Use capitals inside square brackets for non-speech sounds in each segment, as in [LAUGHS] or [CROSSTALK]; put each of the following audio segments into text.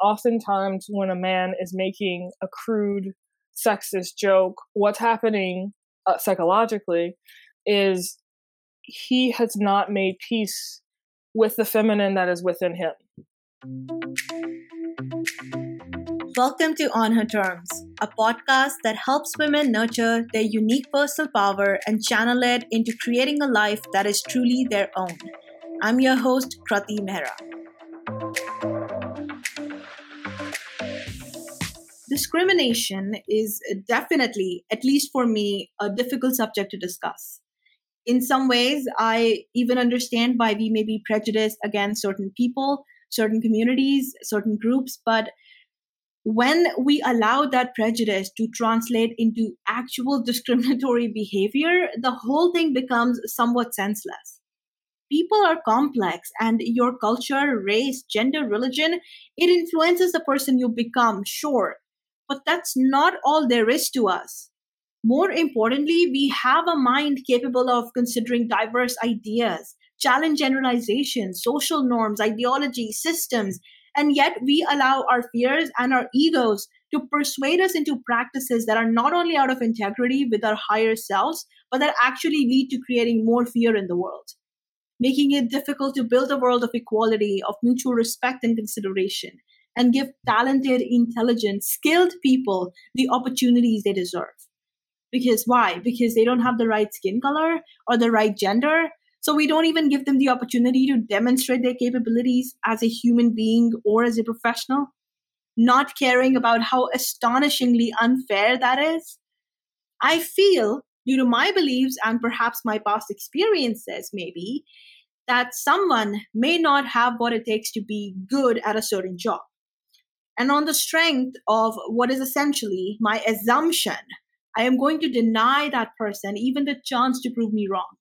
oftentimes when a man is making a crude sexist joke, what's happening uh, psychologically is he has not made peace with the feminine that is within him. Welcome to On Her Terms, a podcast that helps women nurture their unique personal power and channel it into creating a life that is truly their own. I'm your host, Krati Mehra. Discrimination is definitely, at least for me, a difficult subject to discuss. In some ways, I even understand why we may be prejudiced against certain people, certain communities, certain groups, but when we allow that prejudice to translate into actual [LAUGHS] discriminatory behavior, the whole thing becomes somewhat senseless. People are complex, and your culture, race, gender, religion, it influences the person you become, sure. But that's not all there is to us. More importantly, we have a mind capable of considering diverse ideas, challenge generalizations, social norms, ideologies, systems, and yet we allow our fears and our egos to persuade us into practices that are not only out of integrity with our higher selves, but that actually lead to creating more fear in the world, making it difficult to build a world of equality, of mutual respect and consideration, and give talented, intelligent, skilled people the opportunities they deserve. Because why? Because they don't have the right skin color or the right gender. So we don't even give them the opportunity to demonstrate their capabilities as a human being or as a professional, not caring about how astonishingly unfair that is. I feel, due to my beliefs and perhaps my past experiences, maybe, that someone may not have what it takes to be good at a certain job. And on the strength of what is essentially my assumption, I am going to deny that person even the chance to prove me wrong.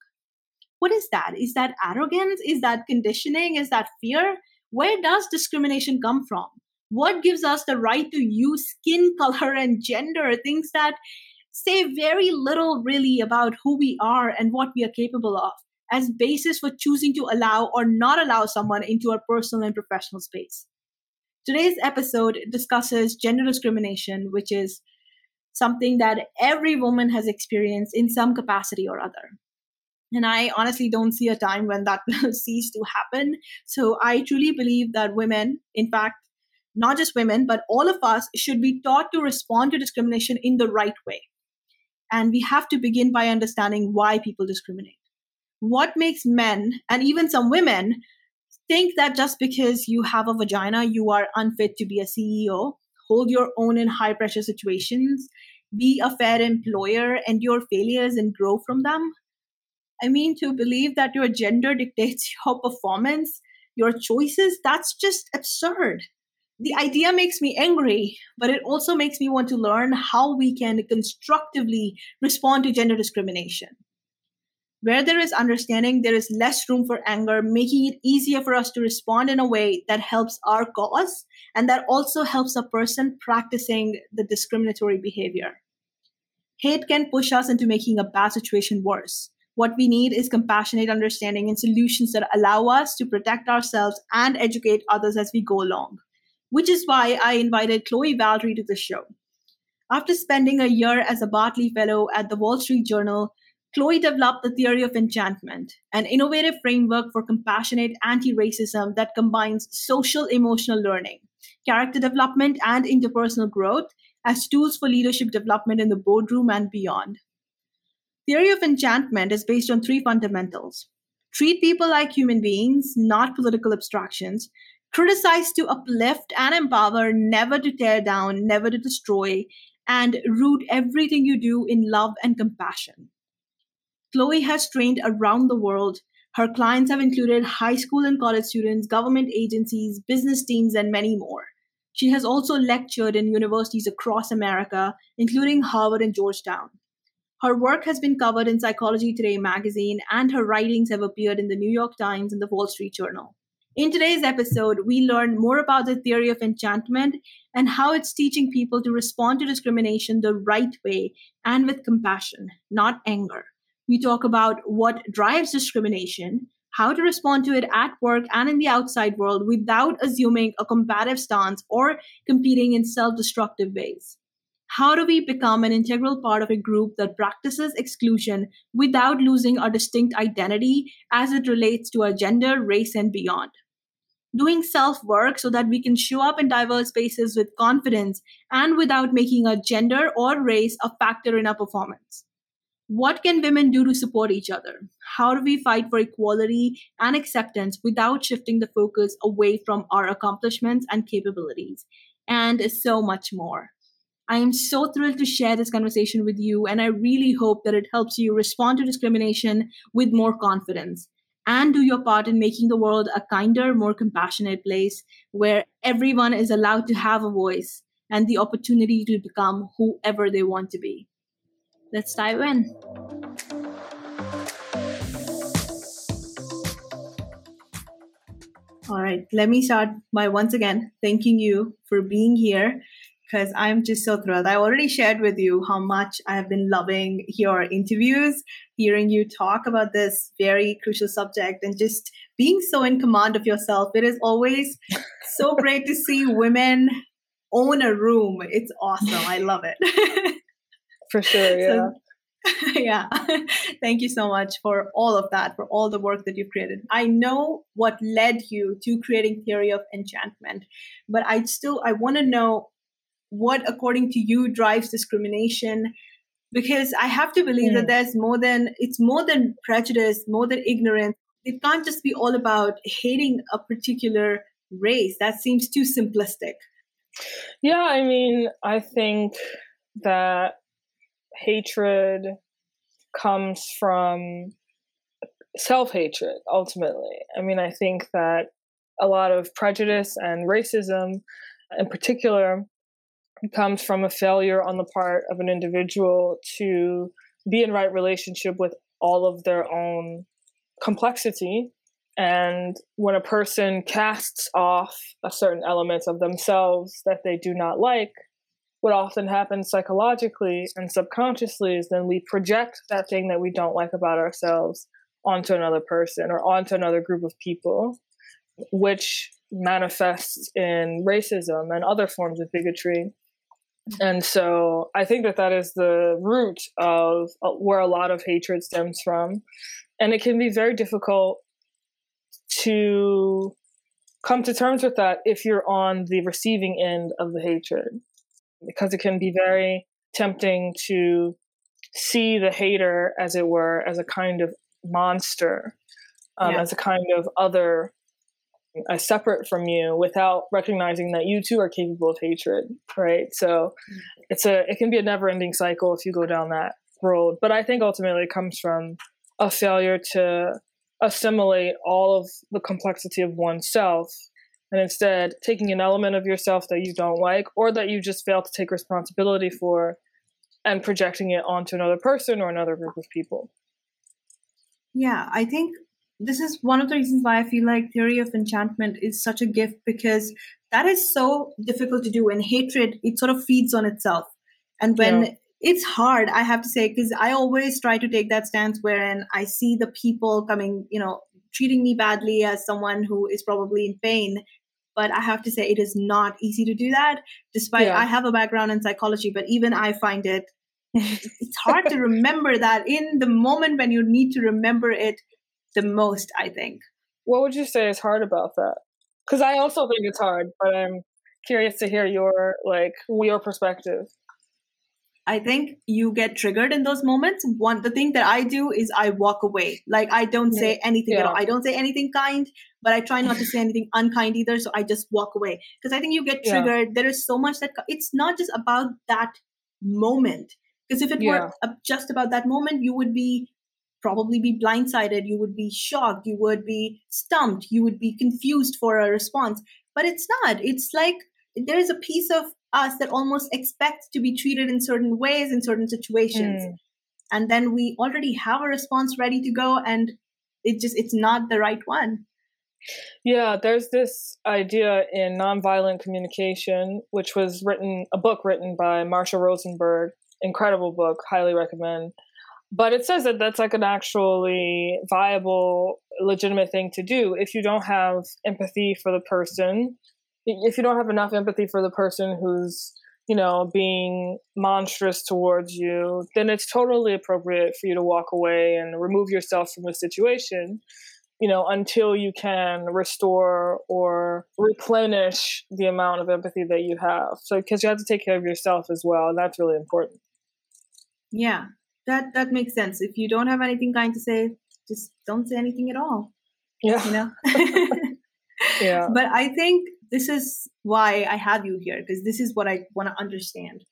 What is that? Is that arrogance? Is that conditioning? Is that fear? Where does discrimination come from? What gives us the right to use skin [LAUGHS] color and gender, things that say very little really about who we are and what we are capable of, as basis for choosing to allow or not allow someone into our personal and professional space? Today's episode discusses gender discrimination, which is something that every woman has experienced in some capacity or other. And I honestly don't see a time when that [LAUGHS] will cease to happen. So I truly believe that women, in fact, not just women, but all of us should be taught to respond to discrimination in the right way. And we have to begin by understanding why people discriminate. What makes men and even some women think that just because you have a vagina, you are unfit to be a CEO. Hold your own in high pressure situations, be a fair employer, and your failures, and grow from them. I mean, to believe that your gender dictates [LAUGHS] your performance, your choices, that's just absurd. The idea makes me angry, but it also makes me want to learn how we can constructively respond to gender discrimination. Where there is understanding, there is less room for anger, making it easier for us to respond in a way that helps our cause and that also helps a person practicing the discriminatory behavior. Hate can push us into making a bad situation worse. What we need is compassionate understanding and solutions that allow us to protect ourselves and educate others as we go along, which is why I invited Chloe Valdary to the show. After spending a year as a Bartley Fellow at the Wall Street Journal, Chloe developed the theory of enchantment, an innovative framework for compassionate anti racism that combines social emotional learning, character development, and interpersonal growth as tools for leadership development in the boardroom and beyond. Theory of enchantment is based on three fundamentals treat people like human beings, not political abstractions, criticize to uplift and empower, never to tear down, never to destroy, and root everything you do in love and compassion. Chloe has trained around the world. Her clients have included high school and college students, government agencies, business teams, and many more. She has also lectured in universities across America, including Harvard and Georgetown. Her work has been covered in Psychology Today magazine, and her writings have appeared in the New York Times and the Wall Street Journal. In today's episode, we learn more about the theory of enchantment and how it's teaching people to respond to discrimination the right way and with compassion, not anger. We talk about what drives discrimination, how to respond to it at work and in the outside world without assuming a combative stance or competing in self destructive ways. How do we become an integral part of a group that practices exclusion without losing our distinct identity as it relates to our gender, race, and beyond? Doing self work so that we can show up in diverse spaces with confidence and without making our gender or race a factor in our performance. What can women do to support each other? How do we fight for equality and acceptance without shifting the focus away from our accomplishments and capabilities? And so much more. I am so thrilled to share this conversation with you, and I really hope that it helps you respond to discrimination with more confidence and do your part in making the world a kinder, more compassionate place where everyone is allowed to have a voice and the opportunity to become whoever they want to be. Let's dive in. All right, let me start by once again thanking you for being here because I'm just so thrilled. I already shared with you how much I have been loving your interviews, hearing you talk about this very crucial subject, and just being so in command of yourself. It is always so great to see women own a room. It's awesome. I love it. [LAUGHS] For sure, yeah. [LAUGHS] So, yeah. [LAUGHS] [LAUGHS] Thank you so much for all of that, for all the work that you've created. I know what led you to creating Theory of Enchantment, but I still I want to know what according to you drives discrimination because I have to believe that there's more than it's more than prejudice, more than ignorance. It can't just be all about hating a particular race. That seems too simplistic. Yeah, I mean, I think that hatred comes from self hatred, ultimately. I mean, I think that a lot of prejudice and racism, in particular, comes from a failure on the part of an individual to be in right relationship with all of their own complexity. And when a person casts off a certain element of themselves that they do not like, what often happens psychologically and subconsciously is then we project that thing that we don't like about ourselves onto another person or onto another group of people, which manifests in racism and other forms of bigotry. And so I think that that is the root of uh, where a lot of hatred stems from. And it can be very difficult to come to terms with that if you're on the receiving end of the hatred because it can be very tempting to see the hater, as it were, as a kind of monster, um, yeah. as a kind of other, as separate from you, without recognizing that you too are capable of hatred, right? So mm. it's a it can be a never ending cycle if you go down that road. But I think ultimately it comes from a failure to assimilate all of the complexity of oneself and instead taking an element of yourself that you don't like or that you just fail to take responsibility for and projecting it onto another person or another group of people. Yeah, I think this is one of the reasons why I feel like theory of enchantment is such a gift because that is so difficult to do and hatred it sort of feeds on itself. And when yeah. it's hard, I have to say, because I always try to take that stance wherein I see the people coming, you know, treating me badly as someone who is probably in pain but i have to say it is not easy to do that despite yeah. i have a background in psychology but even i find it [LAUGHS] it's hard to remember that in the moment when you need to remember it the most i think. What would you say is hard about that? Because i also think it's hard but i'm curious to hear your like your perspective I think you get triggered in those moments. One, the thing that I do is I walk away. Like I don't say anything yeah. at all. I don't say anything kind, but I try not to say anything unkind either. So I just walk away because I think you get triggered. Yeah. There is so much that it's not just about that moment. Because if it were just about that moment, you would be probably be blindsided. You would be shocked. You would be stumped. You would be confused for a response. But it's not. It's like there is a piece of us that almost expect to be treated in certain ways in certain situations. Mm. And then we already have a response ready to go and it just it's not the right one. Yeah, there's this idea in nonviolent communication, which was written a book written by Marshall Rosenberg, incredible book, highly recommend. But it says that that's like an actually viable legitimate thing to do. If you don't have empathy for the person, if you don't have enough empathy for the person who's you know being monstrous towards you then it's totally appropriate for you to walk away and remove yourself from the situation you know until you can restore or replenish the amount of empathy that you have. So because you have to take care of yourself as well and that's really important. Yeah that that makes sense. If you don't have anything kind to say just don't say anything at all. Yeah. You know? [LAUGHS] [LAUGHS] Yeah. But i think this is why I have you here because this is what I want to understand.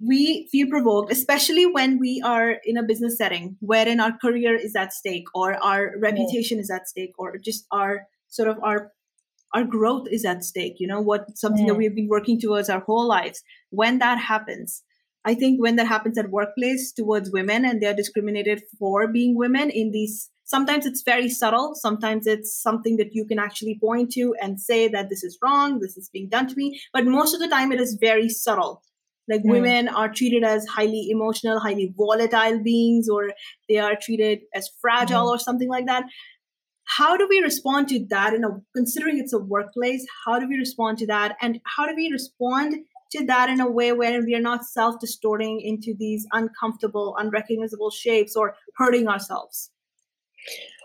We feel provoked, especially when we are in a business setting wherein our career is at stake or our reputation is at stake or just our sort of our our growth is at stake you know what something that we've been working towards our whole lives. When that happens i think when that happens at workplace towards women and they're discriminated for being women in these sometimes it's very subtle. Sometimes it's something that you can actually point to and say that this is wrong this is being done to me. But most of the time it is very subtle. Like mm. women are treated as highly emotional highly volatile beings or they are treated as fragile mm. or something like that. How do we respond to that in a considering it's a workplace how do we respond to that? And how do we respond to that in a way where we are not self distorting into these uncomfortable unrecognizable shapes or hurting ourselves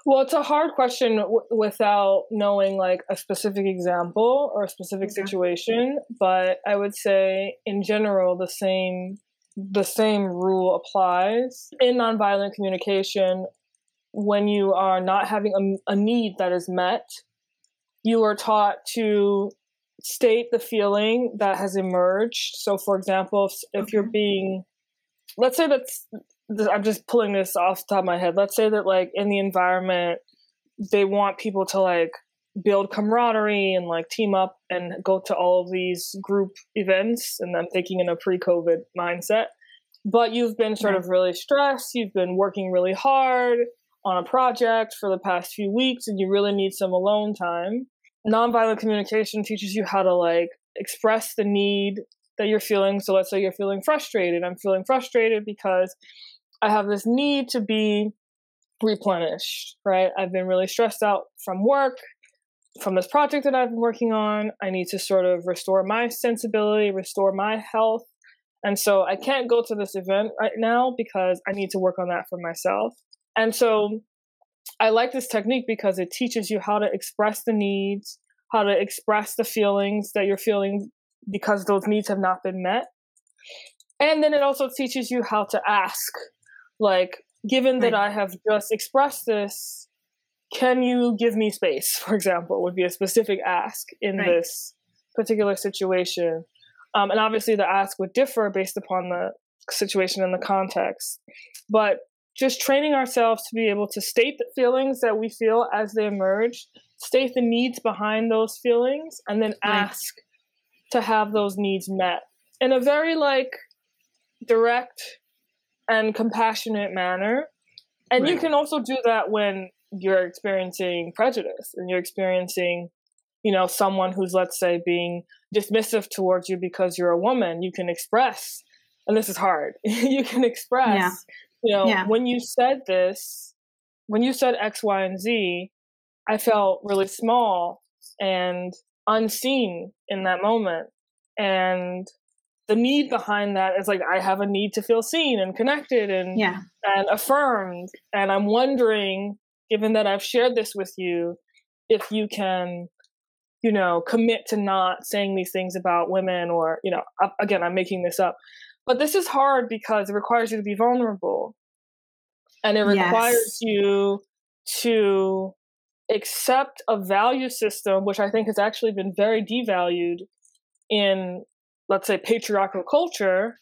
well, it's a hard question w- without knowing like a specific example or a specific situation, but I would say in general the same the same rule applies. In nonviolent communication when you are not having a, a need that is met you are taught to state the feeling that has emerged. So for example if, if you're being let's say that's I'm just pulling this off the top of my head. Let's say that like in the environment, they want people to like build camaraderie and like team up and go to all of these group events. And I'm thinking in a pre-COVID mindset. But you've been sort of really stressed. You've been working really hard on a project for the past few weeks, and you really need some alone time. Nonviolent communication teaches you how to like express the need that you're feeling. So let's say you're feeling frustrated. I'm feeling frustrated because I have this need to be replenished, right? I've been really stressed out from work, from this project that I've been working on. I need to sort of restore my sensibility, restore my health. And so I can't go to this event right now because I need to work on that for myself. And so I like this technique because it teaches you how to express the needs, how to express the feelings that you're feeling because those needs have not been met. And then it also teaches you how to ask like, given that I have just expressed this, can you give me space, [LAUGHS] for example, would be a specific ask in right. this particular situation. Um, and obviously, the ask would differ based upon the situation and the context. But just training ourselves to be able to state the feelings that we feel as they emerge, state the needs behind those feelings, and then ask right. to have those needs met in a very like direct and compassionate manner. And right. you can also do that when you're experiencing prejudice and you're experiencing, you know, someone who's, let's say, being dismissive towards you because you're a woman. You can express, and this is hard, [LAUGHS] you can express, yeah. you know, yeah. when you said this, when you said X, Y, and Z, I felt really small and unseen in that moment. And the need behind that is like I have a need to feel seen and connected and yeah. and affirmed. And I'm wondering, given that I've shared this with you, if you can, you know, commit to not saying these things about women or, you know, again, I'm making this up. But this is hard because it requires you to be vulnerable. And it requires yes. you to accept a value system, which I think has actually been very devalued in let's say patriarchal culture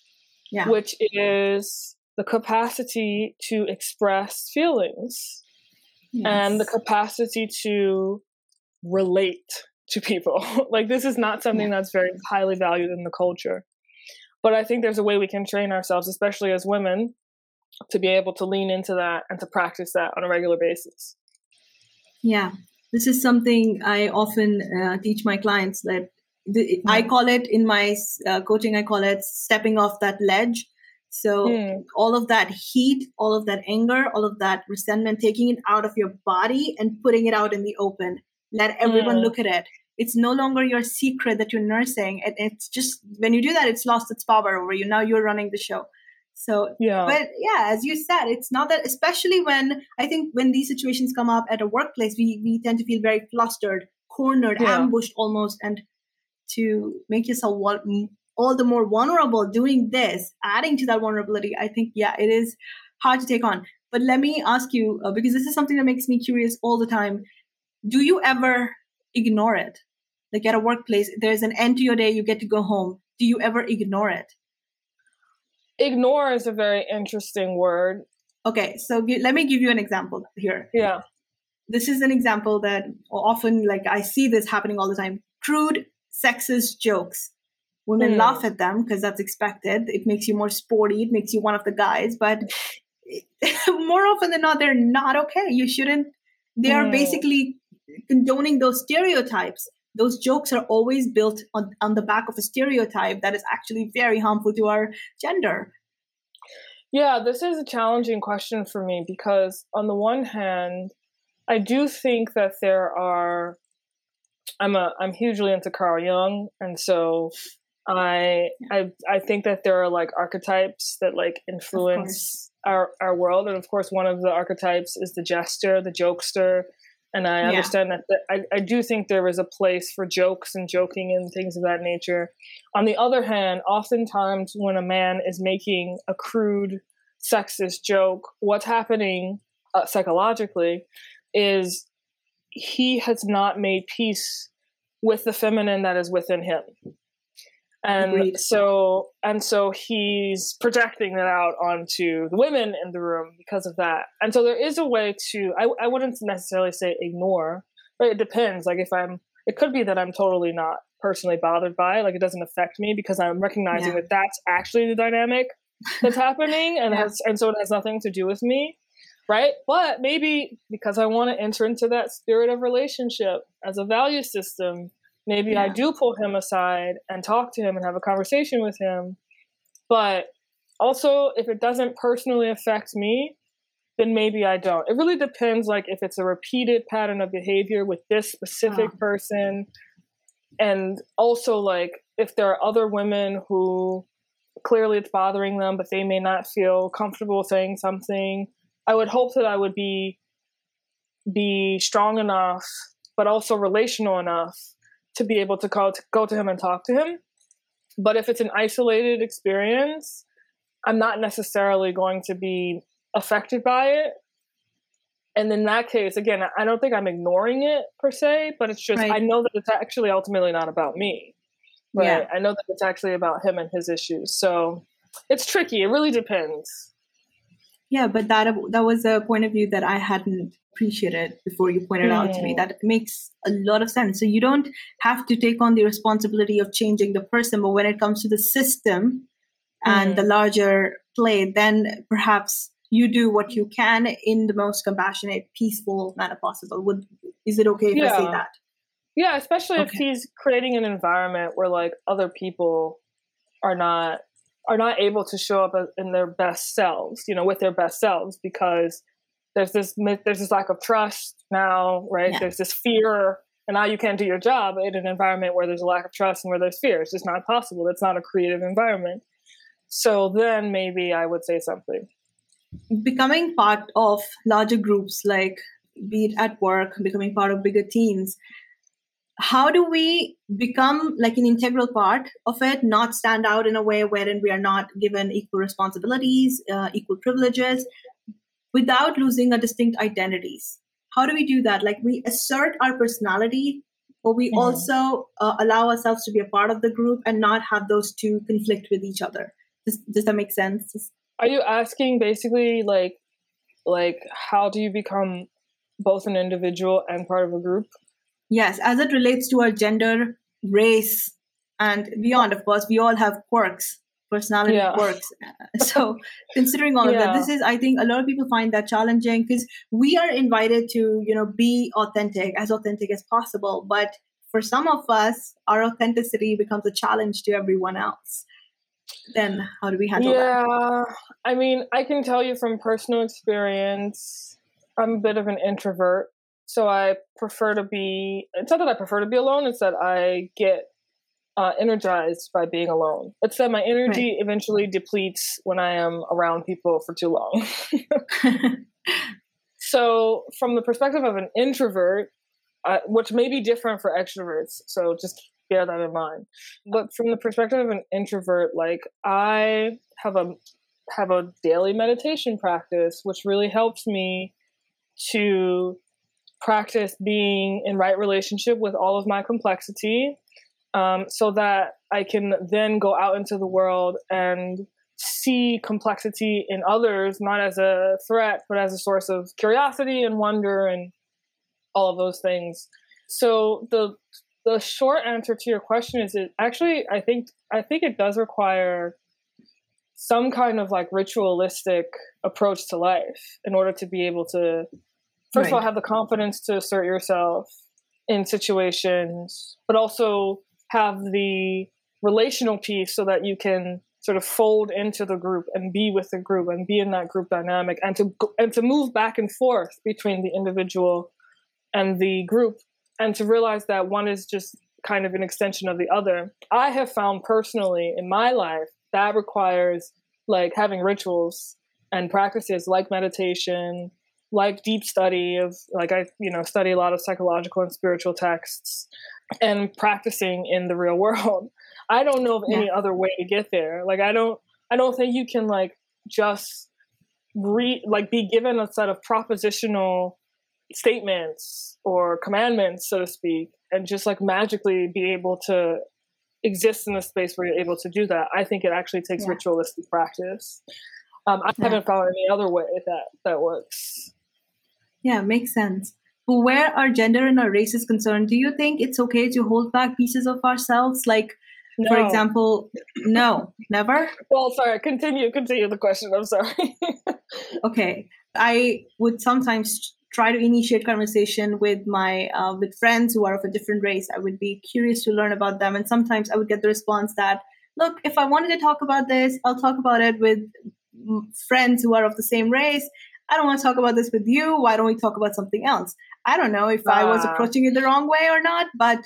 yeah. which is the capacity to express feelings yes. and the capacity to relate to people. [LAUGHS] Like this is not something that's very highly valued in the culture. But i think there's a way we can train ourselves especially as women to be able to lean into that and to practice that on a regular basis. Yeah. This is something i often uh, teach my clients that the, I call it in my uh, coaching, I call it stepping off that ledge. So mm. all of that heat, all of that anger, all of that resentment, taking it out of your body and putting it out in the open. Let everyone mm. look at it. It's no longer your secret that you're nursing. And it's just when you do that, it's lost its power over you. Now you're running the show. So yeah, but yeah, as you said, it's not that. Especially when I think when these situations come up at a workplace, we we tend to feel very flustered, cornered, yeah. ambushed almost, and to make yourself all the more vulnerable doing this, adding to that vulnerability, I think, yeah, it is hard to take on. But let me ask you, uh, because this is something that makes me curious all the time. Do you ever ignore it? Like at a workplace, there's an end to your day, you get to go home. Do you ever ignore it? Ignore is a very interesting word. Okay, so g- let me give you an example here. Yeah. This is an example that often, like, I see this happening all the time. Crude, sexist jokes Women mm. laugh at them because that's expected. It makes you more sporty. It makes you one of the guys. But [LAUGHS] more often than not, they're not okay. You shouldn't. They are mm. basically condoning those stereotypes. Those jokes are always built on, on the back of a stereotype that is actually very harmful to our gender. Yeah, this is a challenging question for me because, on the one hand, I do think that there are. I'm a I'm hugely into Carl Jung, and so I I I think that there are like archetypes that like influence our our world, and of course, one of the archetypes is the jester, the jokester. And I yeah. understand that the, I, I do think there is a place for jokes and joking and things of that nature. On the other hand, oftentimes when a man is making a crude sexist joke, what's happening uh, psychologically is he has not made peace with the feminine that is within him and Agreed. so and so he's projecting that out onto the women in the room because of that and so there is a way to i, I wouldn't necessarily say ignore but it depends like if i'm it could be that i'm totally not personally bothered by it like it doesn't affect me because i'm recognizing yeah. that that's actually the dynamic that's happening and yeah. has and so it has nothing to do with me right but maybe because i want to enter into that spirit of relationship as a value system Maybe yeah. I do pull him aside and talk to him and have a conversation with him. But also, if it doesn't personally affect me, then maybe I don't. It really depends, like if it's a repeated pattern of behavior with this specific oh. person, and also like if there are other women who clearly it's bothering them, but they may not feel comfortable saying something. I would hope that I would be be strong enough, but also relational enough to be able to call to go to him and talk to him. But if it's an isolated experience, I'm not necessarily going to be affected by it. And in that case, again, I don't think I'm ignoring it per se, but it's just right. I know that it's actually ultimately not about me. Right. Yeah. I know that it's actually about him and his issues. So it's tricky. It really depends. Yeah, but that that was a point of view that I hadn't appreciated before you pointed mm. out to me. That makes a lot of sense. So you don't have to take on the responsibility of changing the person, but when it comes to the system and mm. the hmm. larger play, then perhaps you do what you can in the most compassionate, peaceful manner possible. Would is it okay if yeah. I say that? Yeah, especially okay. if he's creating an environment where like other people are not are not able to show up in their best selves, you know, with their best selves because there's this there's this lack of trust now, right? Yeah. There's this fear, and now you can't do your job in an environment where there's a lack of trust and where there's fear. It's just not possible. It's not a creative environment. So then maybe I would say something. Becoming part of larger groups, like be it at work, becoming part of bigger teams, how do we become like an integral part of it not stand out in a way wherein we are not given equal responsibilities uh, equal privileges without losing our distinct identities? How do we do that? Like we assert our personality but we mm-hmm. also uh, allow ourselves to be a part of the group and not have those two conflict with each other. Does, does that make sense? Are you asking basically like like how do you become both an individual and part of a group Yes, as it relates to our gender, race, and beyond, of course, we all have quirks, personality yeah. quirks. [LAUGHS] So, considering all of that, this is, I think, a lot of people find that challenging because we are invited to, you know, be authentic, as authentic as possible. But for some of us, our authenticity becomes a challenge to everyone else. then how do we handle yeah, that? Yeah, I mean, I can tell you from personal experience, I'm a bit of an introvert. So I prefer to be, it's not that I prefer to be alone, it's that I get uh, energized by being alone. It's that my energy right. eventually depletes when I am around people for too long. [LAUGHS] so, from the perspective of an introvert, uh, which may be different for extroverts, so just bear that in mind. But from the perspective of an introvert, like I have a have a daily meditation practice, which really helps me to practice being in right relationship with all of my complexity um, so that I can then go out into the world and see complexity in others, not as a threat, but as a source of curiosity and wonder and all of those things. So the the short answer to your question is it actually I think I think it does require some kind of like ritualistic approach to life in order to be able to first right. of all have the confidence to assert yourself in situations but also have the relational piece so that you can sort of fold into the group and be with the group and be in that group dynamic and to and to move back and forth between the individual and the group and to realize that one is just kind of an extension of the other. I have found personally in my life that requires like having rituals and practices like meditation, like deep study of like I you know study a lot of psychological and spiritual texts and practicing in the real world. [LAUGHS] I don't know of yeah. any other way to get there. Like I don't I don't think you can like just re like be given a set of propositional statements or commandments, so to speak, and just like magically be able to exist in a space where you're able to do that. I think it actually takes yeah. ritualistic practice. Um, I yeah. haven't found any other way that that works. Yeah, makes sense. But where our gender and our race is concerned, do you think it's okay to hold back pieces of ourselves? Like, no. for example, no, never? Well, sorry, continue, continue the question. I'm sorry. [LAUGHS] okay. I would sometimes try to initiate conversation with my uh, with friends who are of a different race i would be curious to learn about them and sometimes i would get the response that look if i wanted to talk about this i'll talk about it with friends who are of the same race i don't want to talk about this with you why don't we talk about something else i don't know if uh. i was ah. approaching it the wrong way or not but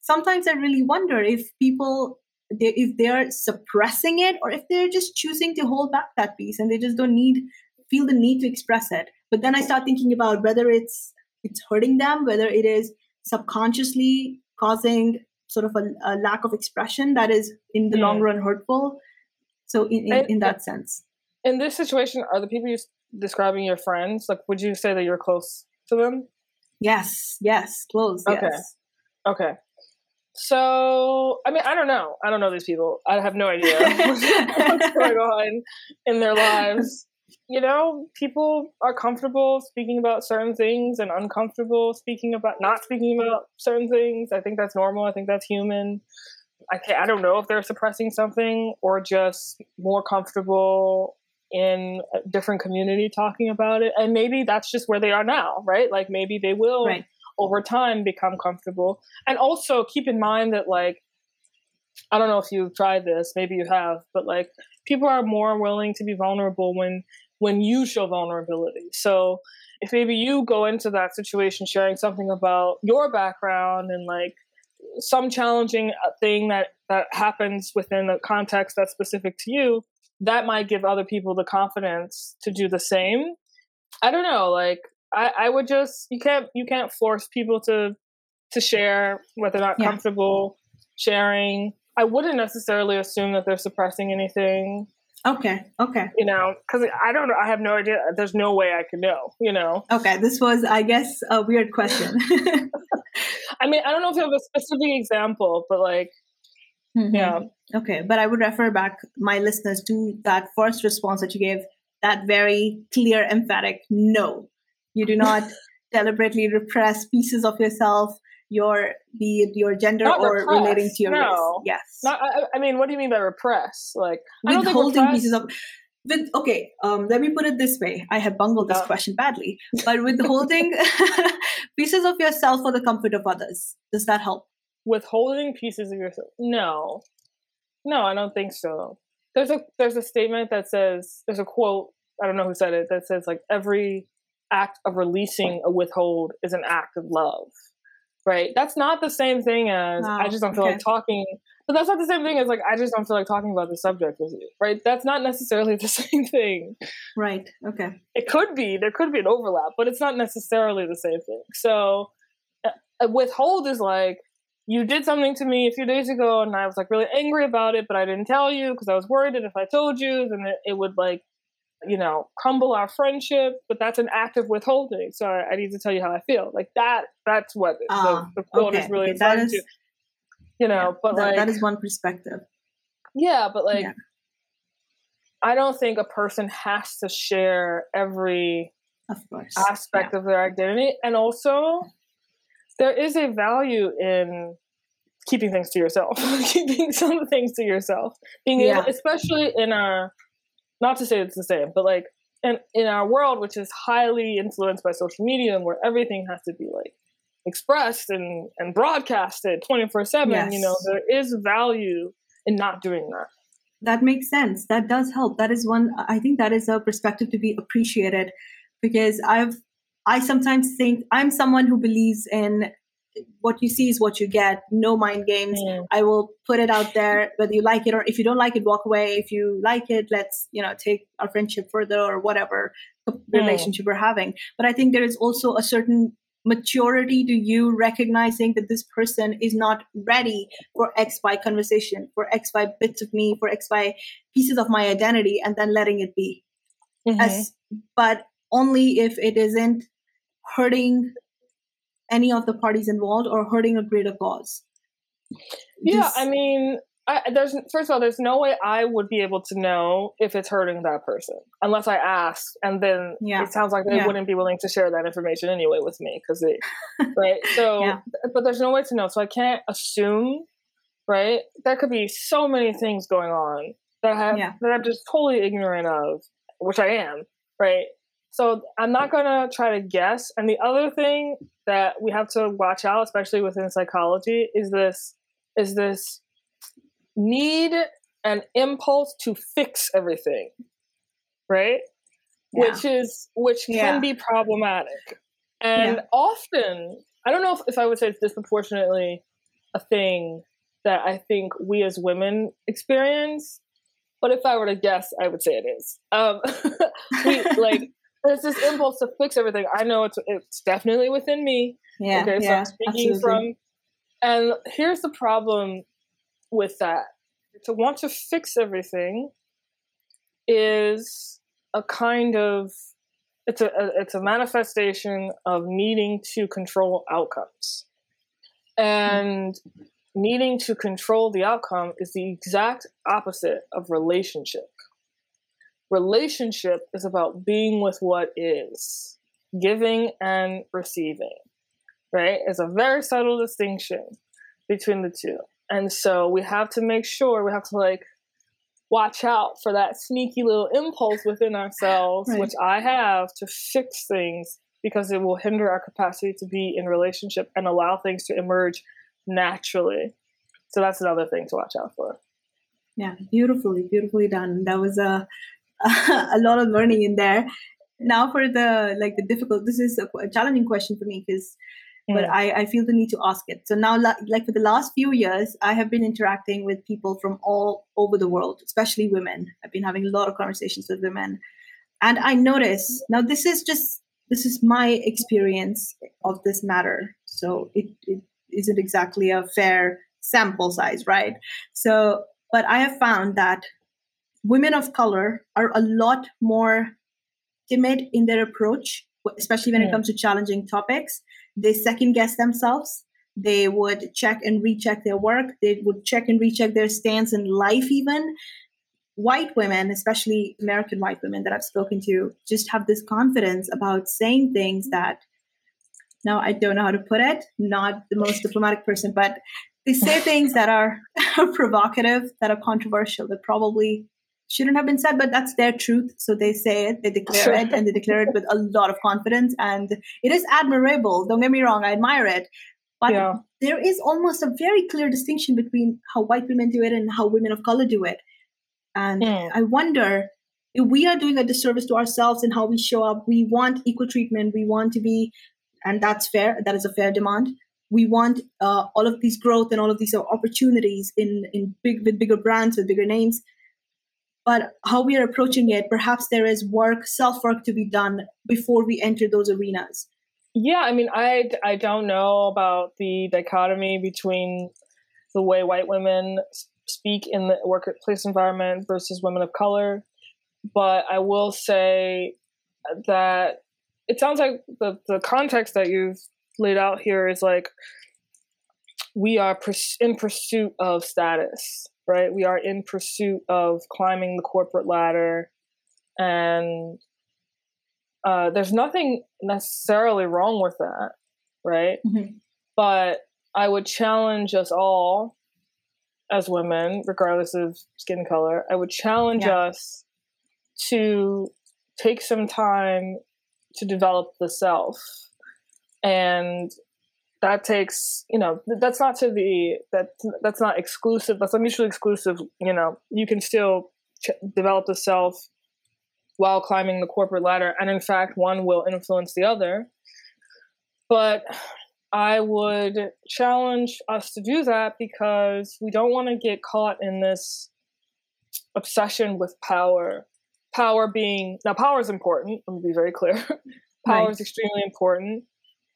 sometimes i really wonder if people they, if they're suppressing it or if they're just choosing to hold back that piece and they just don't need feel the need to express it but then i start thinking about whether it's it's hurting them whether it is subconsciously causing sort of a, a lack of expression that is in the yeah. long run hurtful so in, in, in that sense in this situation are the people you're describing your friends like would you say that you're close to them yes yes close okay yes. okay so, I mean, I don't know. I don't know these people. I have no idea [LAUGHS] what's going on in their lives you know, people are comfortable speaking about certain things and uncomfortable speaking about not speaking about certain things. I think that's normal. I think that's human. I can't, I don't know if they're suppressing something or just more comfortable in a different community talking about it. And maybe that's just where they are now, right? Like maybe they will right. over time become comfortable. And also keep in mind that like I don't know if you've tried this, maybe you have, but like people are more willing to be vulnerable when when you show vulnerability. So if maybe you go into that situation sharing something about your background and like some challenging uh, thing that that happens within a context that's specific to you, that might give other people the confidence to do the same. I don't know, like I, I would just you can't you can't force people to to share what they're not yeah. comfortable sharing. I wouldn't necessarily assume that they're suppressing anything. Okay. Okay. You know, because I don't know. I have no idea. There's no way I can know. You know. Okay. This was, I guess, a weird question. [LAUGHS] [LAUGHS] I mean, I don't know if you have a specific example, but like, mm-hmm. yeah. Okay, but I would refer back my listeners to that first response that you gave. That very clear, emphatic no. You do not [LAUGHS] deliberately repress pieces of yourself your be it your gender not or repress, relating to your no. race. Yes. Not, I, I, mean, what do you mean by repress? Like withholding repress... pieces of. With okay, um, let me put it this way. I have bungled this question badly, [LAUGHS] but withholding [LAUGHS] pieces of yourself for the comfort of others. Does that help? Withholding pieces of yourself? No, no, I don't think so. there's a there's a statement that says there's a quote I don't know who said it that says like every act of releasing a withhold is an act of love. Right? That's not the same thing as wow. I just don't feel okay. like talking. But that's not the same thing as like I just don't feel like talking about the subject with you. Right? That's not necessarily the [LAUGHS] same thing. Right. Okay. It could be. There could be an overlap, but it's not necessarily the same thing. So uh, a withhold is like you did something to me a few days ago and I was like really angry about it, but I didn't tell you because I was worried that if I told you, then it, it, would like, you know, crumble our friendship. But that's an act of withholding. So I, I need to tell you how I feel. Like that, that's what uh, the, ah, the, quote okay. is really okay, that is, to. You know, yeah, but that, like. That is one perspective. Yeah, but like. Yeah. I don't think a person has to share every of aspect yeah. of their identity. And also, there is a value in keeping things to yourself, [LAUGHS] keeping some things to yourself, being yeah. able, especially in our, not to say it's the same, but like in, in our world, which is highly influenced by social media and where everything has to be like expressed and, and broadcasted 24 yes. 7, you know, there is value in not doing that. That makes sense. That does help. That is one, I think that is a perspective to be appreciated because I've I sometimes think I'm someone who believes in what you see is what you get. No mind games. I will put it out there, whether you like it or if you don't like it, walk away. If you like it, let's you know take our friendship further or whatever relationship we're having. But I think there is also a certain maturity to you recognizing that this person is not ready for X Y conversation, for X Y bits of me, for X Y pieces of my identity, and then letting it be. Mm-hmm. As but only if it isn't hurting any of the parties involved or hurting a greater cause. Yeah, Just, I mean, I, there's first of all, there's no way I would be able to know if it's hurting that person unless I ask, and then yeah. it sounds like they yeah. wouldn't be willing to share that information anyway with me because they, [LAUGHS] right? So, yeah. but there's no way to know, so I can't assume, right? There could be so many things going on that I have that I'm just totally ignorant of, which I am, right? So I'm not going to try to guess. And the other thing that we have to watch out, especially within psychology, is this is this need and impulse to fix everything, right? Yeah. Which is which can be problematic. And yeah. often, I don't know if, if I would say it's disproportionately a thing that I think we as women experience, but if I were to guess, I would say it is. Um, [LAUGHS] we like there's this impulse to fix everything. I know it's it's definitely within me. Yeah. Okay, so yeah, I'm speaking absolutely. from and here's the problem with that. To want to fix everything is a kind of it's a, a it's a manifestation of needing to control outcomes. And needing to control the outcome is the exact opposite of relationship relationship is about being with what is, giving and receiving, right? It's a very subtle distinction between the two. And so we have to make sure, we have to like watch out for that sneaky little impulse within ourselves, right. which I have to fix things because it will hinder our capacity to be in relationship and allow things to emerge naturally. So that's another thing to watch out for. Yeah, beautifully, beautifully done. That was a [LAUGHS] a lot of learning in there. Now for the like the difficult, this is a, a challenging question for me because, mm. but I, I feel the need to ask it. So now, like for the last few years, I have been interacting with people from all over the world, especially women. I've been having a lot of conversations with women, and I notice now this is just this is my experience of this matter. So it, it isn't exactly a fair sample size, right? So, but I have found that women of color are a lot more timid in their approach, especially when yeah. it mm. comes to challenging topics. They second guess themselves. They would check and recheck their work. They would check and recheck their stance in life, even. White women, especially American white women that I've spoken to, just have this confidence about saying things that now I don't know how to put it, not the most diplomatic person, but they say things that are [LAUGHS] provocative, that are controversial, that probably shouldn't have been said, but that's their truth. So they say it, they declare it, and they declare it with a lot of confidence. And it is admirable. Don't get me wrong, I admire it. But yeah. there is almost a very clear distinction between how white women do it and how women of color do it. And mm. I wonder if we are doing a disservice to ourselves in how we show up. We want equal treatment. We want to be, and that's fair. That is a fair demand. We want uh, all of these growth and all of these opportunities in in big with bigger brands with bigger names. But how we are approaching it, perhaps there is work, self work to be done before we enter those arenas. Yeah, I mean, I I don't know about the dichotomy between the way white women speak in the workplace environment versus women of color but I will say that it sounds like the, the context that you've laid out here is like we are in pursuit of status, right? We are in pursuit of climbing the corporate ladder, and uh, there's nothing necessarily wrong with that, right? Mm-hmm. But I would challenge us all as women, regardless of skin color, I would challenge yeah. us to take some time to develop the self and that takes you know that's not to the that that's not exclusive that's not mutually exclusive you know. You can still ch- develop the self while climbing the corporate ladder and in fact one will influence the other. But i would challenge us to do that because we don't want to get caught in this obsession with power. Power being now power is important let me be very clear. [LAUGHS] Power right. is extremely important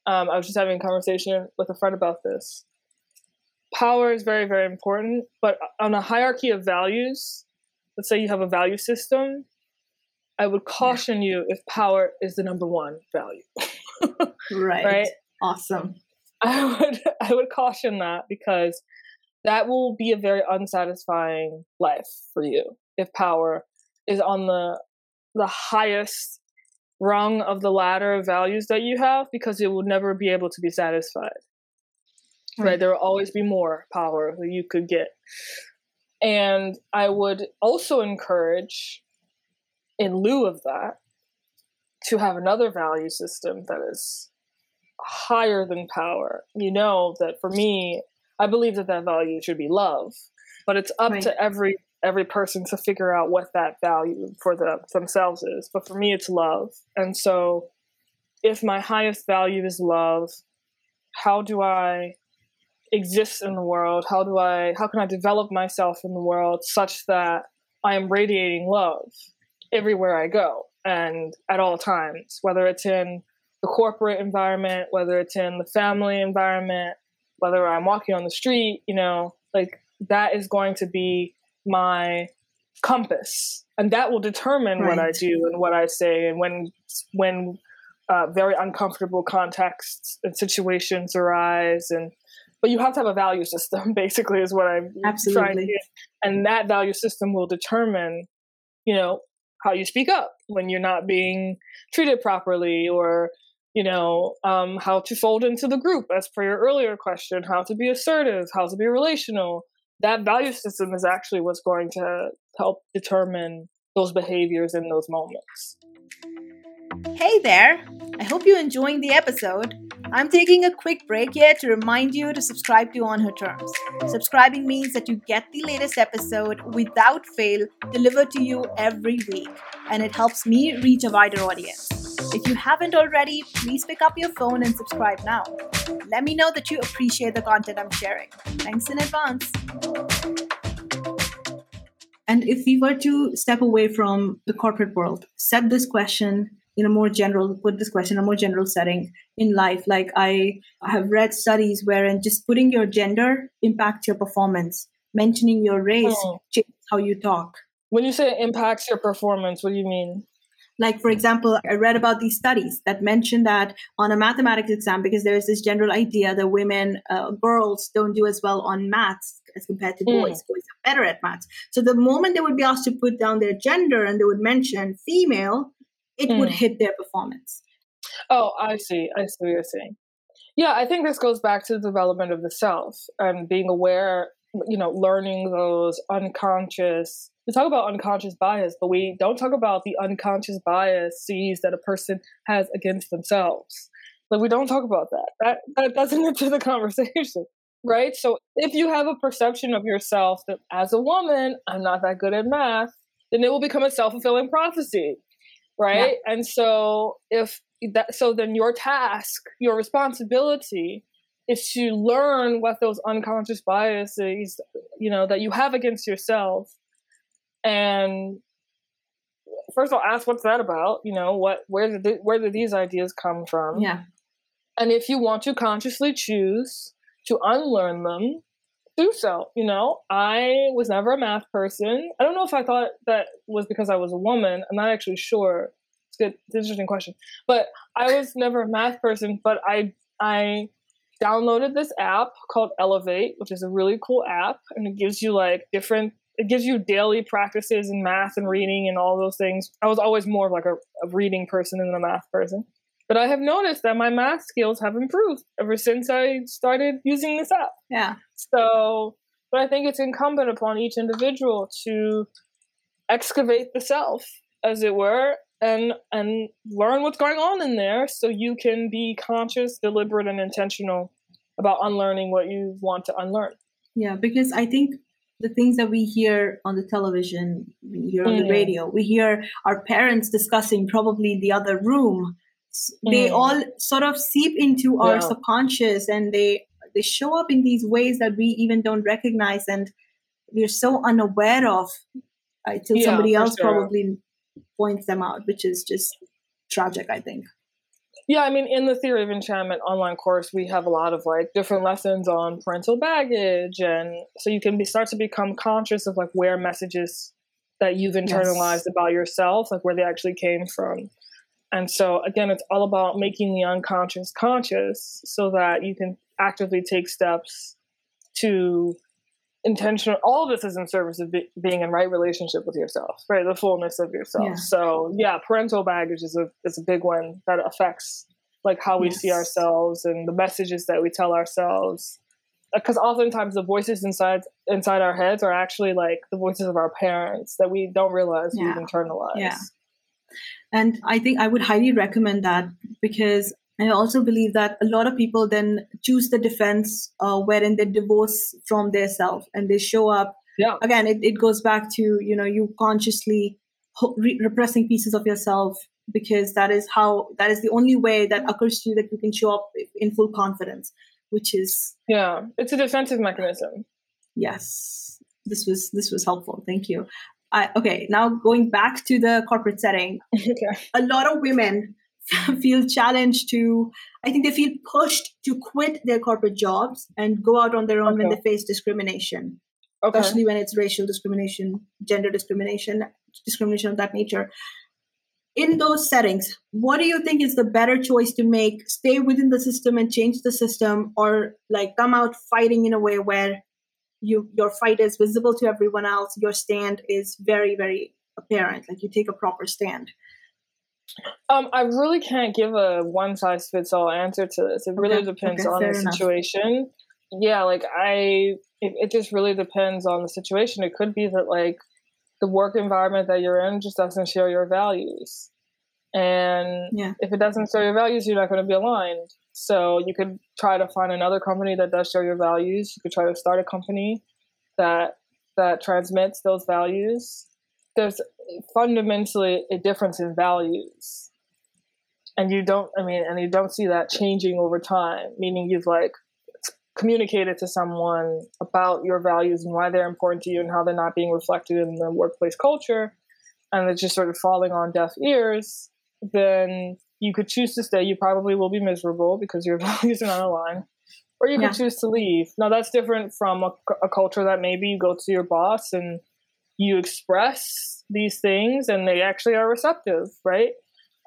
um, i was just having a conversation with a friend about this. Power is very very important but on a hierarchy of values let's say you have a value system i would caution you if power is the number one value. [LAUGHS] Right. Right? Awesome. [LAUGHS] I would i would caution that because that will be a very unsatisfying life for you if power is on the the highest rung of the ladder of values that you have because it will never be able to be satisfied. Right. right? There will always be more power that you could get. And I would also encourage, in lieu of that, to have another value system that is higher than power. You know that for me, I believe that that value should be love, but it's up right. to every every person to figure out what that value for the, themselves is. But for me, it's love. And so, if my highest value is love, how do I exist in the world? How do I, how can I develop myself in the world such that I am radiating love everywhere I go and at all times, whether it's in the corporate environment, whether it's in the family environment, whether I'm walking on the street, you know, like that is going to be my compass and that will determine right. what i do and what i say and when when uh, very uncomfortable contexts and situations arise and but you have to have a value system [LAUGHS] basically is what i'm Absolutely. trying to get and that value system will determine you know how you speak up when you're not being treated properly or you know um, how to fold into the group as per your earlier question how to be assertive how to be relational that value system is actually what's going to help determine those behaviors in those moments. Hey there! I hope you're enjoying the episode. I'm taking a quick break here to remind you to subscribe to On Her Terms. Subscribing means that you get the latest episode without fail delivered to you every week, and it helps me reach a wider audience. If you haven't already, please pick up your phone and subscribe now. Let me know that you appreciate the content I'm sharing. Thanks in advance. And if we were to step away from the corporate world, set this question in a more general put this question in a more general setting in life like i have read studies wherein just putting your gender impacts your performance mentioning your race oh. changes how you talk when you say impacts your performance what do you mean like for example i read about these studies that mention that on a mathematics exam because there's this general idea that women uh, girls don't do as well on maths as compared to mm. boys boys are better at maths so the moment they would be asked to put down their gender and they would mention female it mm. would hit their performance. Oh, I see. I see what you're saying. Yeah, I think this goes back to the development of the self and being aware, you know, learning those unconscious. Talk about unconscious bias, but we don't talk about the unconscious biases that a person has against themselves. Like we don't talk about that. That that doesn't [LAUGHS] enter the conversation. right? So if you have a perception of yourself that as a woman, I'm not that good at math, then it will become a self fulfilling prophecy, right? Yeah. And so if that, so then your task, your responsibility is to learn what those unconscious biases, you know, that you have against yourself and first of all ask what's that about you know what where did where did these ideas come from? Yeah. And if you want to consciously choose to unlearn them do so you know. I was never a math person. I don't know if i thought that was because i was a woman. I'm not actually sure. It's good it's an interesting question. But i was never a math person but i i downloaded this app called elevate which is a really cool app and it gives you like different it gives you daily practices in math and reading and all those things. I was always more of like a, a reading person than a math person. But I have noticed that my math skills have improved ever since I started using this app. Yeah. So, but I think it's incumbent upon each individual to excavate the self, as it were, and and learn what's going on in there, so you can be conscious, deliberate, and intentional about unlearning what you want to unlearn. Yeah, because I think the things that we hear on the television, we hear on mm. the radio, we hear our parents discussing probably in the other room. Mm. They all sort of seep into yeah. our subconscious and they they show up in these ways that we even don't recognize and we're so unaware of until yeah, somebody else sure. probably points them out, which is just tragic, I think. Yeah, I mean, in the Theory of Enchantment online course, we have a lot of like different lessons on parental baggage, and so you can be, start to become conscious of like where messages that you've internalized yes. about yourself, like where they actually came from. And so again, it's all about making the unconscious conscious, so that you can actively take steps to intentional all of this is in service of be, being in right relationship with yourself right the fullness of yourself yeah. so yeah parental baggage is a is a big one that affects like how we yes. see ourselves and the messages that we tell ourselves uh, because oftentimes the voices inside inside our heads are actually like the voices of our parents that we don't realize yeah. we've internalized yeah and i think i would highly recommend that because I also believe that a lot of people then choose the defense uh, wherein they divorce from their self and they show up. Yeah. Again, it, it goes back to, you know, you consciously re- repressing pieces of yourself because that is how, that is the only way that occurs to you that you can show up in full confidence, which is. Yeah, it's a defensive mechanism. Yes. This was, this was helpful. Thank you. I, okay, now going back to the corporate setting, [LAUGHS] okay. a lot of women [LAUGHS] feel challenged to i think they feel pushed to quit their corporate jobs and go out on their own okay. when they face discrimination okay. especially when it's racial discrimination gender discrimination discrimination of that nature in those settings what do you think is the better choice to make stay within the system and change the system or like come out fighting in a way where you your fight is visible to everyone else your stand is very very apparent like you take a proper stand um, I really can't give a one size fits all answer to this. It really okay. depends okay, on the situation. Yeah, like I, it, it just really depends on the situation. It could be that like the work environment that you're in just doesn't share your values, and yeah. if it doesn't share your values, you're not going to be aligned. So you could try to find another company that does share your values. You could try to start a company that that transmits those values there's fundamentally a difference in values. And you don't i mean and you don't see that changing over time meaning you've like communicated to someone about your values and why they're important to you and how they're not being reflected in the workplace culture and it's just sort of falling on deaf ears then you could choose to stay. You probably will be miserable because your [LAUGHS] values are not aligned. Or you could choose to leave. Now that's different from a, a culture that maybe you go to your boss and you express these things and they actually are receptive, right?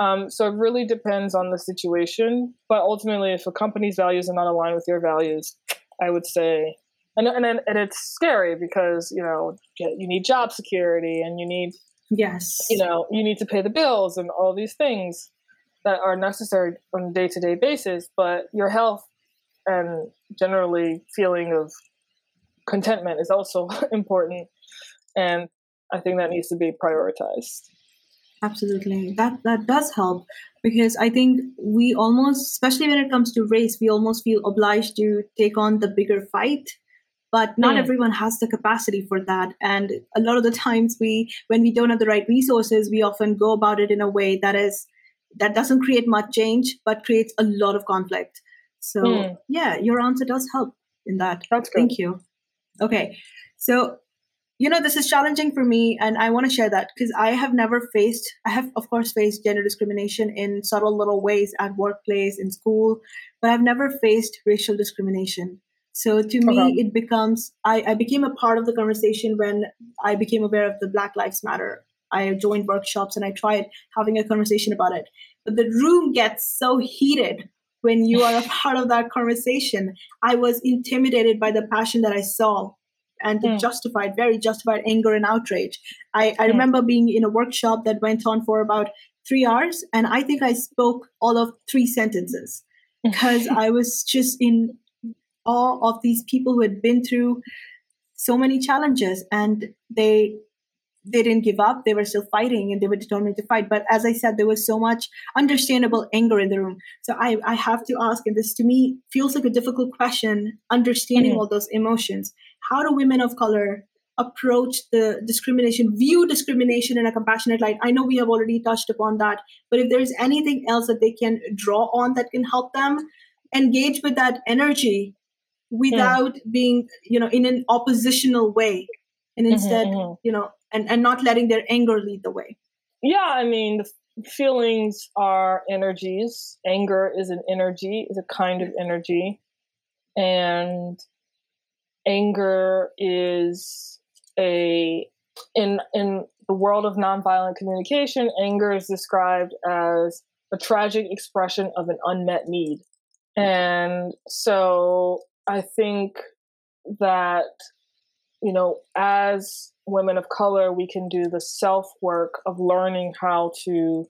Um, so it really depends on the situation. But ultimately, if a company's values are not aligned with your values, I would say, and and and it's scary because you know you need job security and you need yes you know you need to pay the bills and all these things that are necessary on a day to day basis. But your health and generally feeling of contentment is also [LAUGHS] important and I think that needs to be prioritized. Absolutely. That that does help because I think we almost especially when it comes to race, we almost feel obliged to take on the bigger fight. But not mm. everyone has the capacity for that. And a lot of the times we when we don't have the right resources, we often go about it in a way that is that doesn't create much change but creates a lot of conflict. So mm. yeah, your answer does help in that. That's good. Thank you. Okay. So you know this is challenging for me and i want to share that because i have never faced i have of course faced gender discrimination in subtle little ways at workplace in school but i've never faced racial discrimination. So to me okay. it becomes I, I became a part of the conversation when i became aware of the black lives matter. I joined workshops and i tried having a conversation about it. But the room gets so heated when you are a [LAUGHS] part of that conversation. I was intimidated by the passion that i saw and the mm. justified, very justified anger and outrage. I, I mm. remember being in a workshop that went on for about three hours, and I think I spoke all of three sentences [LAUGHS] because I was just in awe of these people who had been through so many challenges and they they didn't give up they were still fighting and they were determined to fight but as i said there was so much understandable anger in the room so i i have to ask and this to me feels like a difficult question understanding mm-hmm. all those emotions how do women of color approach the discrimination, view discrimination in a compassionate light? I know we have already touched upon that, but if there's anything else that they can draw on that can help them engage with that energy without being, you know, in an oppositional way, and mm-hmm, instead, mm-hmm. you know, and, and not letting their anger lead the way. Yeah, I mean, feelings are energies. Anger is an energy, is a kind of energy. And anger is a in in the world of nonviolent communication, anger is described as a tragic expression of an unmet need. And so I think that, you know, as women of color, we can do the self work of learning how to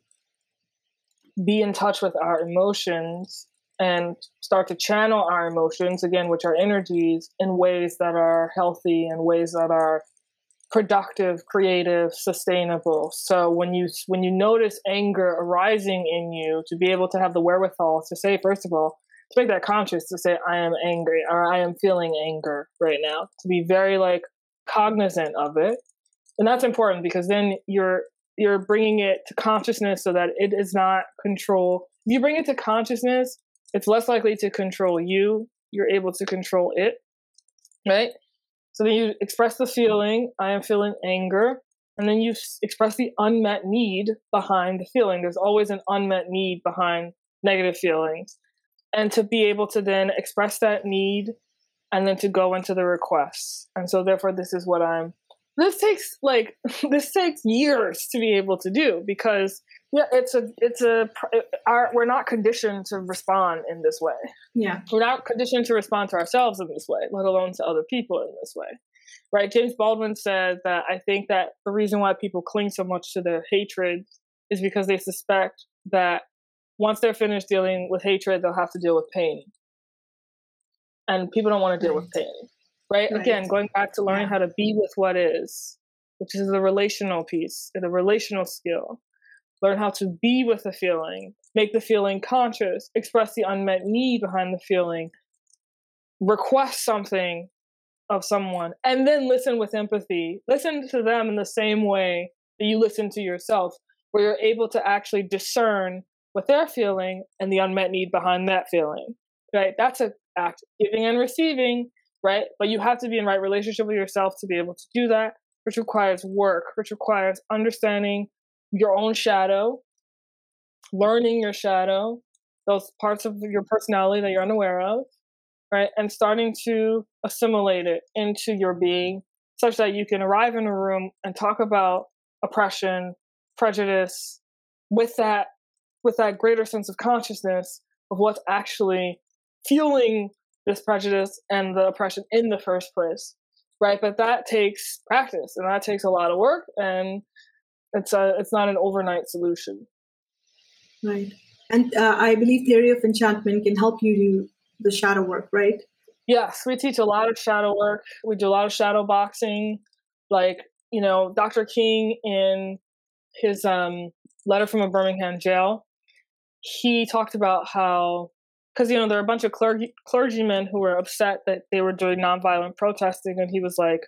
be in touch with our emotions and start to channel our emotions again which are energies in ways that are healthy and ways that are productive creative sustainable. So when you when you notice anger arising in you to be able to have the wherewithal to say first of all to make that conscious to say i am angry or i am feeling anger right now to be very like cognizant of it. And that's important because then you're you're bringing it to consciousness so that it is not control. You bring it to consciousness it's less likely to control you. You're able to control it, right? So then you express the feeling, I am feeling anger, and then you express the unmet need behind the feeling. There's always an unmet need behind negative feelings. And to be able to then express that need and then to go into the requests. And so therefore this is what I'm this takes like [LAUGHS] this takes years to be able to do because yeah it's a it's a our, we're not conditioned to respond in this way. Yeah. We're not conditioned to respond to ourselves in this way let alone to other people in this way. Right? James baldwin said that i think that the reason why people cling so much to their hatred is because they suspect that once they're finished dealing with hatred they'll have to deal with pain. And people don't want to deal with pain right? right? Again, going back to learning yeah. how to be with what is, which is the relational piece, the relational skill. Learn how to be with the feeling, make the feeling conscious, express the unmet need behind the feeling, request something of someone, and then listen with empathy. Listen to them in the same way that you listen to yourself, where you're able to actually discern what they're feeling and the unmet need behind that feeling. Right? That's a act giving and receiving right? But you have to be in right relationship with yourself to be able to do that, which requires work, which requires understanding your own shadow, learning your shadow, those parts of your personality that you're unaware of, right? And starting to assimilate it into your being such that you can arrive in a room and talk about oppression, prejudice with that with that greater sense of consciousness of what's actually fueling this prejudice and the oppression in the first place right? But that takes practice and that takes a lot of work and it's a it's not an overnight solution. Right. And uh, i believe theory of enchantment can help you do the shadow work right? Yes we teach a lot of shadow work. We do a lot of shadow boxing. Like you know dr king in his um, letter from a Birmingham jail, he talked about how because you know there are a bunch of clergy, clergymen who were upset that they were doing nonviolent protesting, and he was like,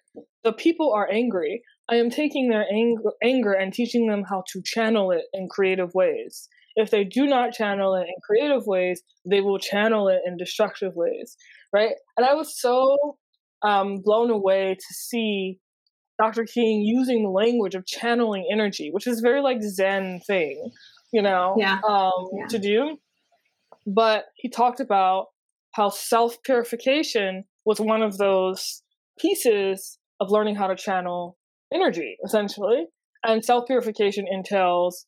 "The people are angry. I am taking their anger, anger and teaching them how to channel it in creative ways. If they do not channel it in creative ways, they will channel it in destructive ways." Right? And I was so um, blown away to see Dr. King using the language of channeling energy, which is very like Zen thing, you know, yeah. Um, yeah. to do. But he talked about how self purification was one of those pieces of learning how to channel energy, essentially. And self purification entails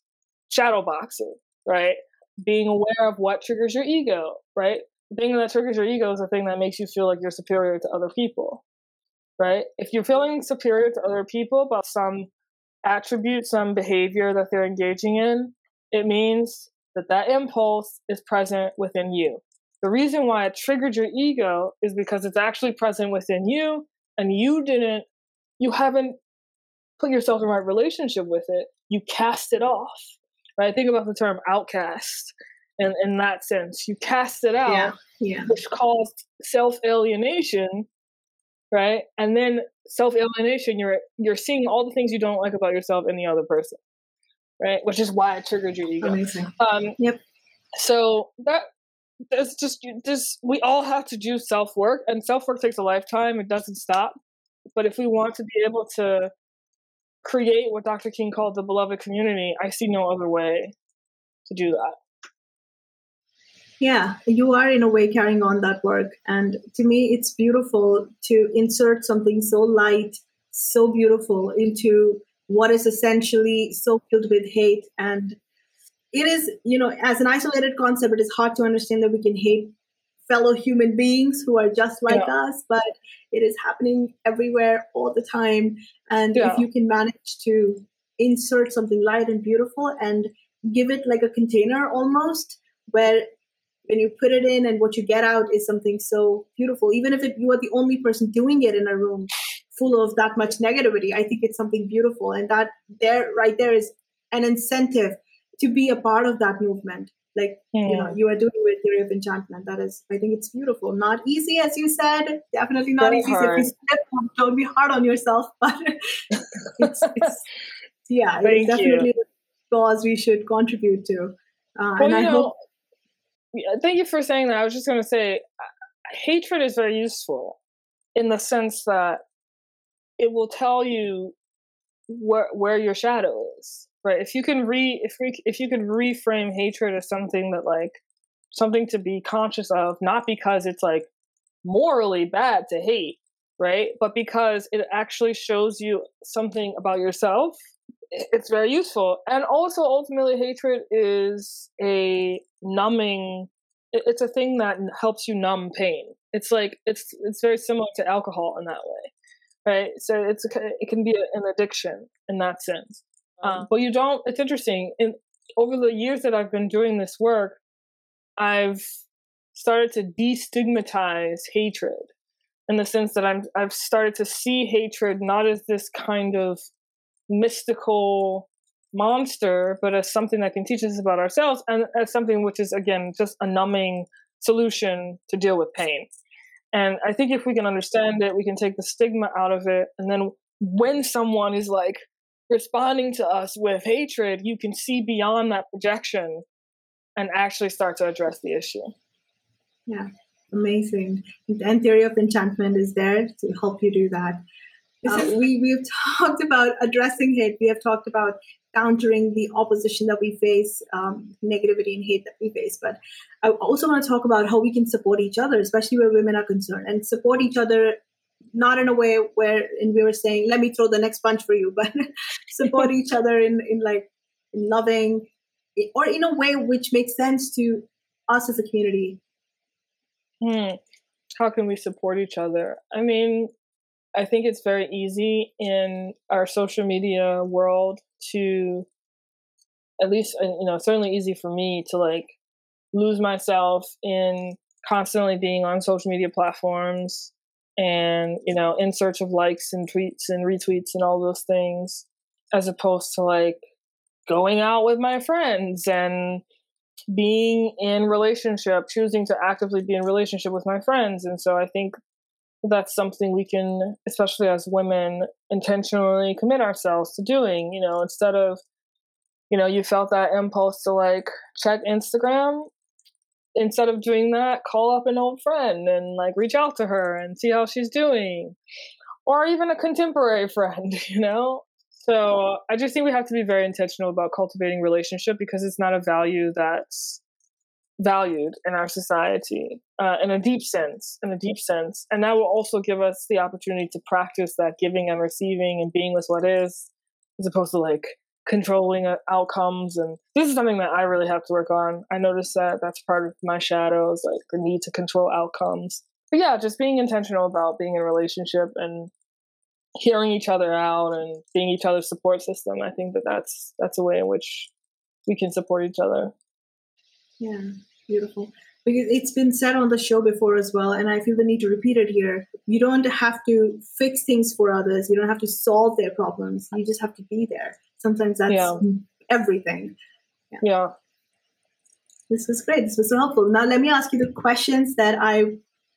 shadow boxing, right? Being aware of what triggers your ego, right? The thing that triggers your ego is the thing that makes you feel like you're superior to other people, right? If you're feeling superior to other people about some attribute, some behavior that they're engaging in, it means that that impulse is present within you. The reason why it triggered your ego is because it's actually present within you and you didn't, you haven't put yourself in right relationship with it. You cast it off, right? Think about the term outcast in, in that sense. You cast it out, yeah, yeah. which caused self alienation, right? And then self alienation, you're you're seeing all the things you don't like about yourself in the other person, right? Which is why it triggered your ego. Amazing. Um, yep. So that that's just just we all have to do self work, and self work takes a lifetime. It doesn't stop. But if we want to be able to create what Dr. King called the beloved community, I see no other way to do that. Yeah, you are in a way carrying on that work. And to me, it's beautiful to insert something so light, so beautiful into what is essentially so filled with hate. And it is, you know, as an isolated concept, it is hard to understand that we can hate fellow human beings who are just like yeah. us, but it is happening everywhere all the time. And yeah. if you can manage to insert something light and beautiful and give it like a container almost, where when you put it in and what you get out is something so beautiful, even if it, you are the only person doing it in a room full of that much negativity, I think it's something beautiful. And that there, right there, is an incentive to be a part of that movement like mm. you know you are doing with theory of enchantment that is i think it's beautiful not easy as you said definitely not Very easy hard. if you step don't be hard on yourself [LAUGHS] but it's, it's yeah Thank it's definitely you. a cause we should contribute to uh, well, and i know, hope thank you for saying that i was just going to say hatred is very useful in the sense that it will tell you where where your shadow is right? If you can re if we if you can reframe hatred as something that like something to be conscious of not because it's like morally bad to hate right? But because it actually shows you something about yourself it's very useful. And also ultimately hatred is a numbing it's a thing that helps you numb pain. It's like it's it's very similar to alcohol in that way right so it's it can be an addiction in that sense um, but you don't. It's interesting. In over the years that I've been doing this work, I've started to destigmatize hatred in the sense that I'm I've started to see hatred not as this kind of mystical monster, but as something that can teach us about ourselves and as something which is again just a numbing solution to deal with pain. And I think if we can understand it, we can take the stigma out of it. And then when someone is like, responding to us with hatred, you can see beyond that projection and actually start to address the issue. Yeah, amazing. And theory of enchantment is there to help you do that. Uh, we we've [LAUGHS] talked about addressing hate. We have talked about countering the opposition that we face, um, negativity and hate that we face. But I also want to talk about how we can support each other, especially where women are concerned, and support each other not in a way where and we were saying let me throw the next punch for you [LAUGHS] but support each other in in like in loving or in a way which makes sense to us as a community hmm. how can we support each other i mean i think it's very easy in our social media world to at least uh, you know certainly easy for me to like lose myself in constantly being on social media platforms and you know in search of likes and tweets and retweets and all those things as opposed to like going out with my friends and being in relationship, choosing to actively be in relationship with my friends. And so I think that's something we can, especially as women, intentionally commit ourselves to doing, you know, instead of, you know, you felt that impulse to like check Instagram. Instead of doing that, call up an old friend and like reach out to her and see how she's doing. Or even a contemporary [LAUGHS] friend, you know? So I just think we have to be very intentional about cultivating relationship because it's not a value that's valued in our society uh, in a deep sense in a deep sense. And that will also give us the opportunity to practice that giving and receiving and being with what is as opposed to like controlling uh, outcomes. And this is something that i really have to work on. I notice that that's part of my shadows like the need to control outcomes. But yeah just being intentional about being in a relationship and hearing each other out and being each other's support system i think that that's that's a way in which we can support each other. Yeah beautiful. Because it's been said on the show before as well and i feel the need to repeat it here. You don't have to fix things for others. You don't have to solve their problems. You just have to be there. Sometimes that's yeah. everything. Yeah. yeah. This was great. This was so helpful. Now let me ask you the questions that i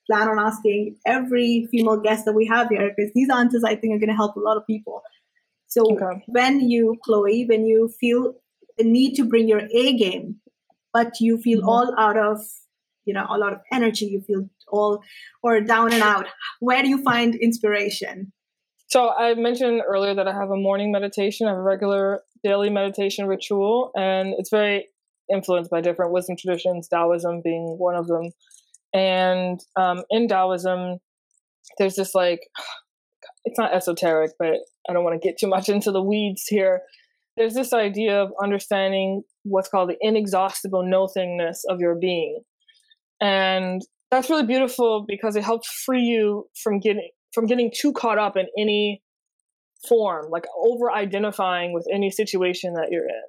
plan on asking every female guest that we have here because these answers I think are going to help a lot of people. So okay. when you, Chloe, when you feel the need to bring your A game, but you feel mm-hmm. all out of, you know, a lot of energy, you feel all or down and out, where do you find inspiration? So I mentioned earlier that I have a morning meditation, I have a regular daily meditation ritual, and it's very influenced by different wisdom traditions, Taoism being one of them. And um, in Taoism, there's this like, [SIGHS] it's not esoteric, but I don't want to get too much into the weeds here. There's this idea of understanding what's called the inexhaustible nothingness of your being. And that's really beautiful because it helps free you from getting from getting too caught up in any form, like over identifying with any situation that you're in.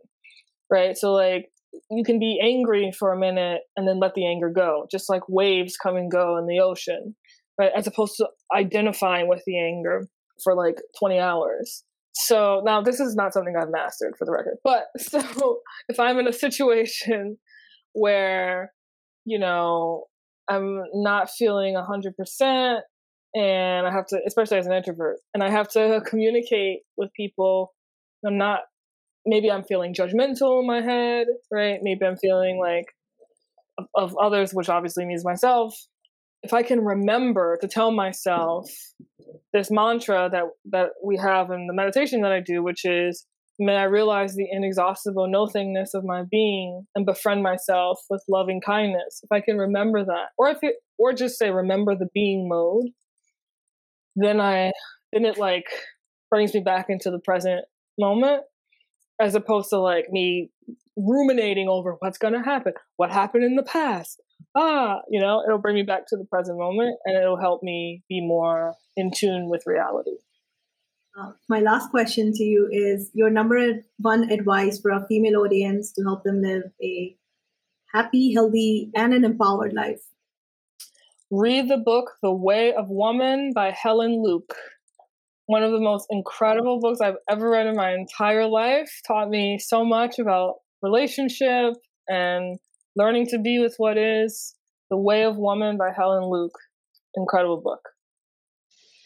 Right. So like you can be angry for a minute and then let the anger go, just like waves come and go in the ocean, right? As opposed to identifying with the anger for like 20 hours. So now this is not something I've mastered for the record, but [LAUGHS] so if I'm in a situation where, you know, I'm not feeling 100% and I have to, especially as an introvert, and I have to [LAUGHS] communicate with people. I'm not maybe I'm feeling judgmental in my head, right? Maybe I'm feeling like of, of, others, which obviously means myself. If I can remember to tell myself this mantra that that we have in the meditation that I do, which is may I realize the inexhaustible nothingness of my being and befriend myself with loving kindness. If I can remember that, or if it, or just say remember the being mode, then I then it like brings me back into the present moment as opposed to like me ruminating over what's going to happen, what happened in the past. Ah, you know, it'll bring me back to the present moment and it'll help me be more in tune with reality. Uh, my last question to you is your number one advice for a female audience to help them live a happy, healthy, and an empowered life. Read the book The Way of Woman by Helen Luke one of the most incredible books I've ever read in my entire life. Taught me so much about relationship and learning to be with what is. The Way of Woman by Helen Luke. Incredible book.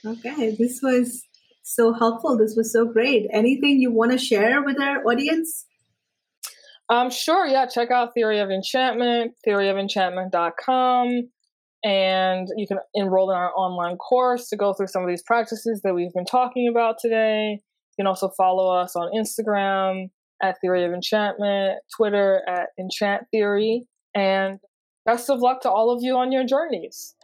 Okay, this was so helpful. This was so great. Anything you want to share with our audience? Um, sure, yeah. Check out Theory of Enchantment, theoryofenchantment.com and you can enroll in our online course to go through some of these practices that we've been talking about today. You can also follow us on Instagram at Theory of Enchantment, Twitter at Enchant Theory, and best of luck to all of you on your journeys.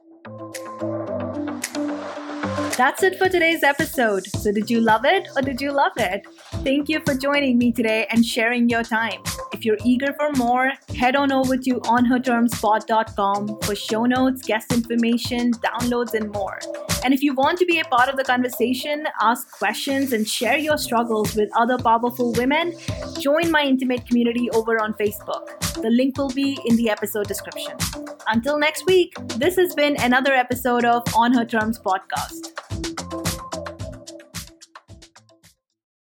That's it for today's episode. So, did you love it or did you love it? Thank you for joining me today and sharing your time. If you're eager for more, head on over to onhertermspod.com for show notes, guest information, downloads, and more. And if you want to be a part of the conversation, ask questions, and share your struggles with other powerful women, join my intimate community over on Facebook. The link will be in the episode description. Until next week, this has been another episode of On Her Terms podcast.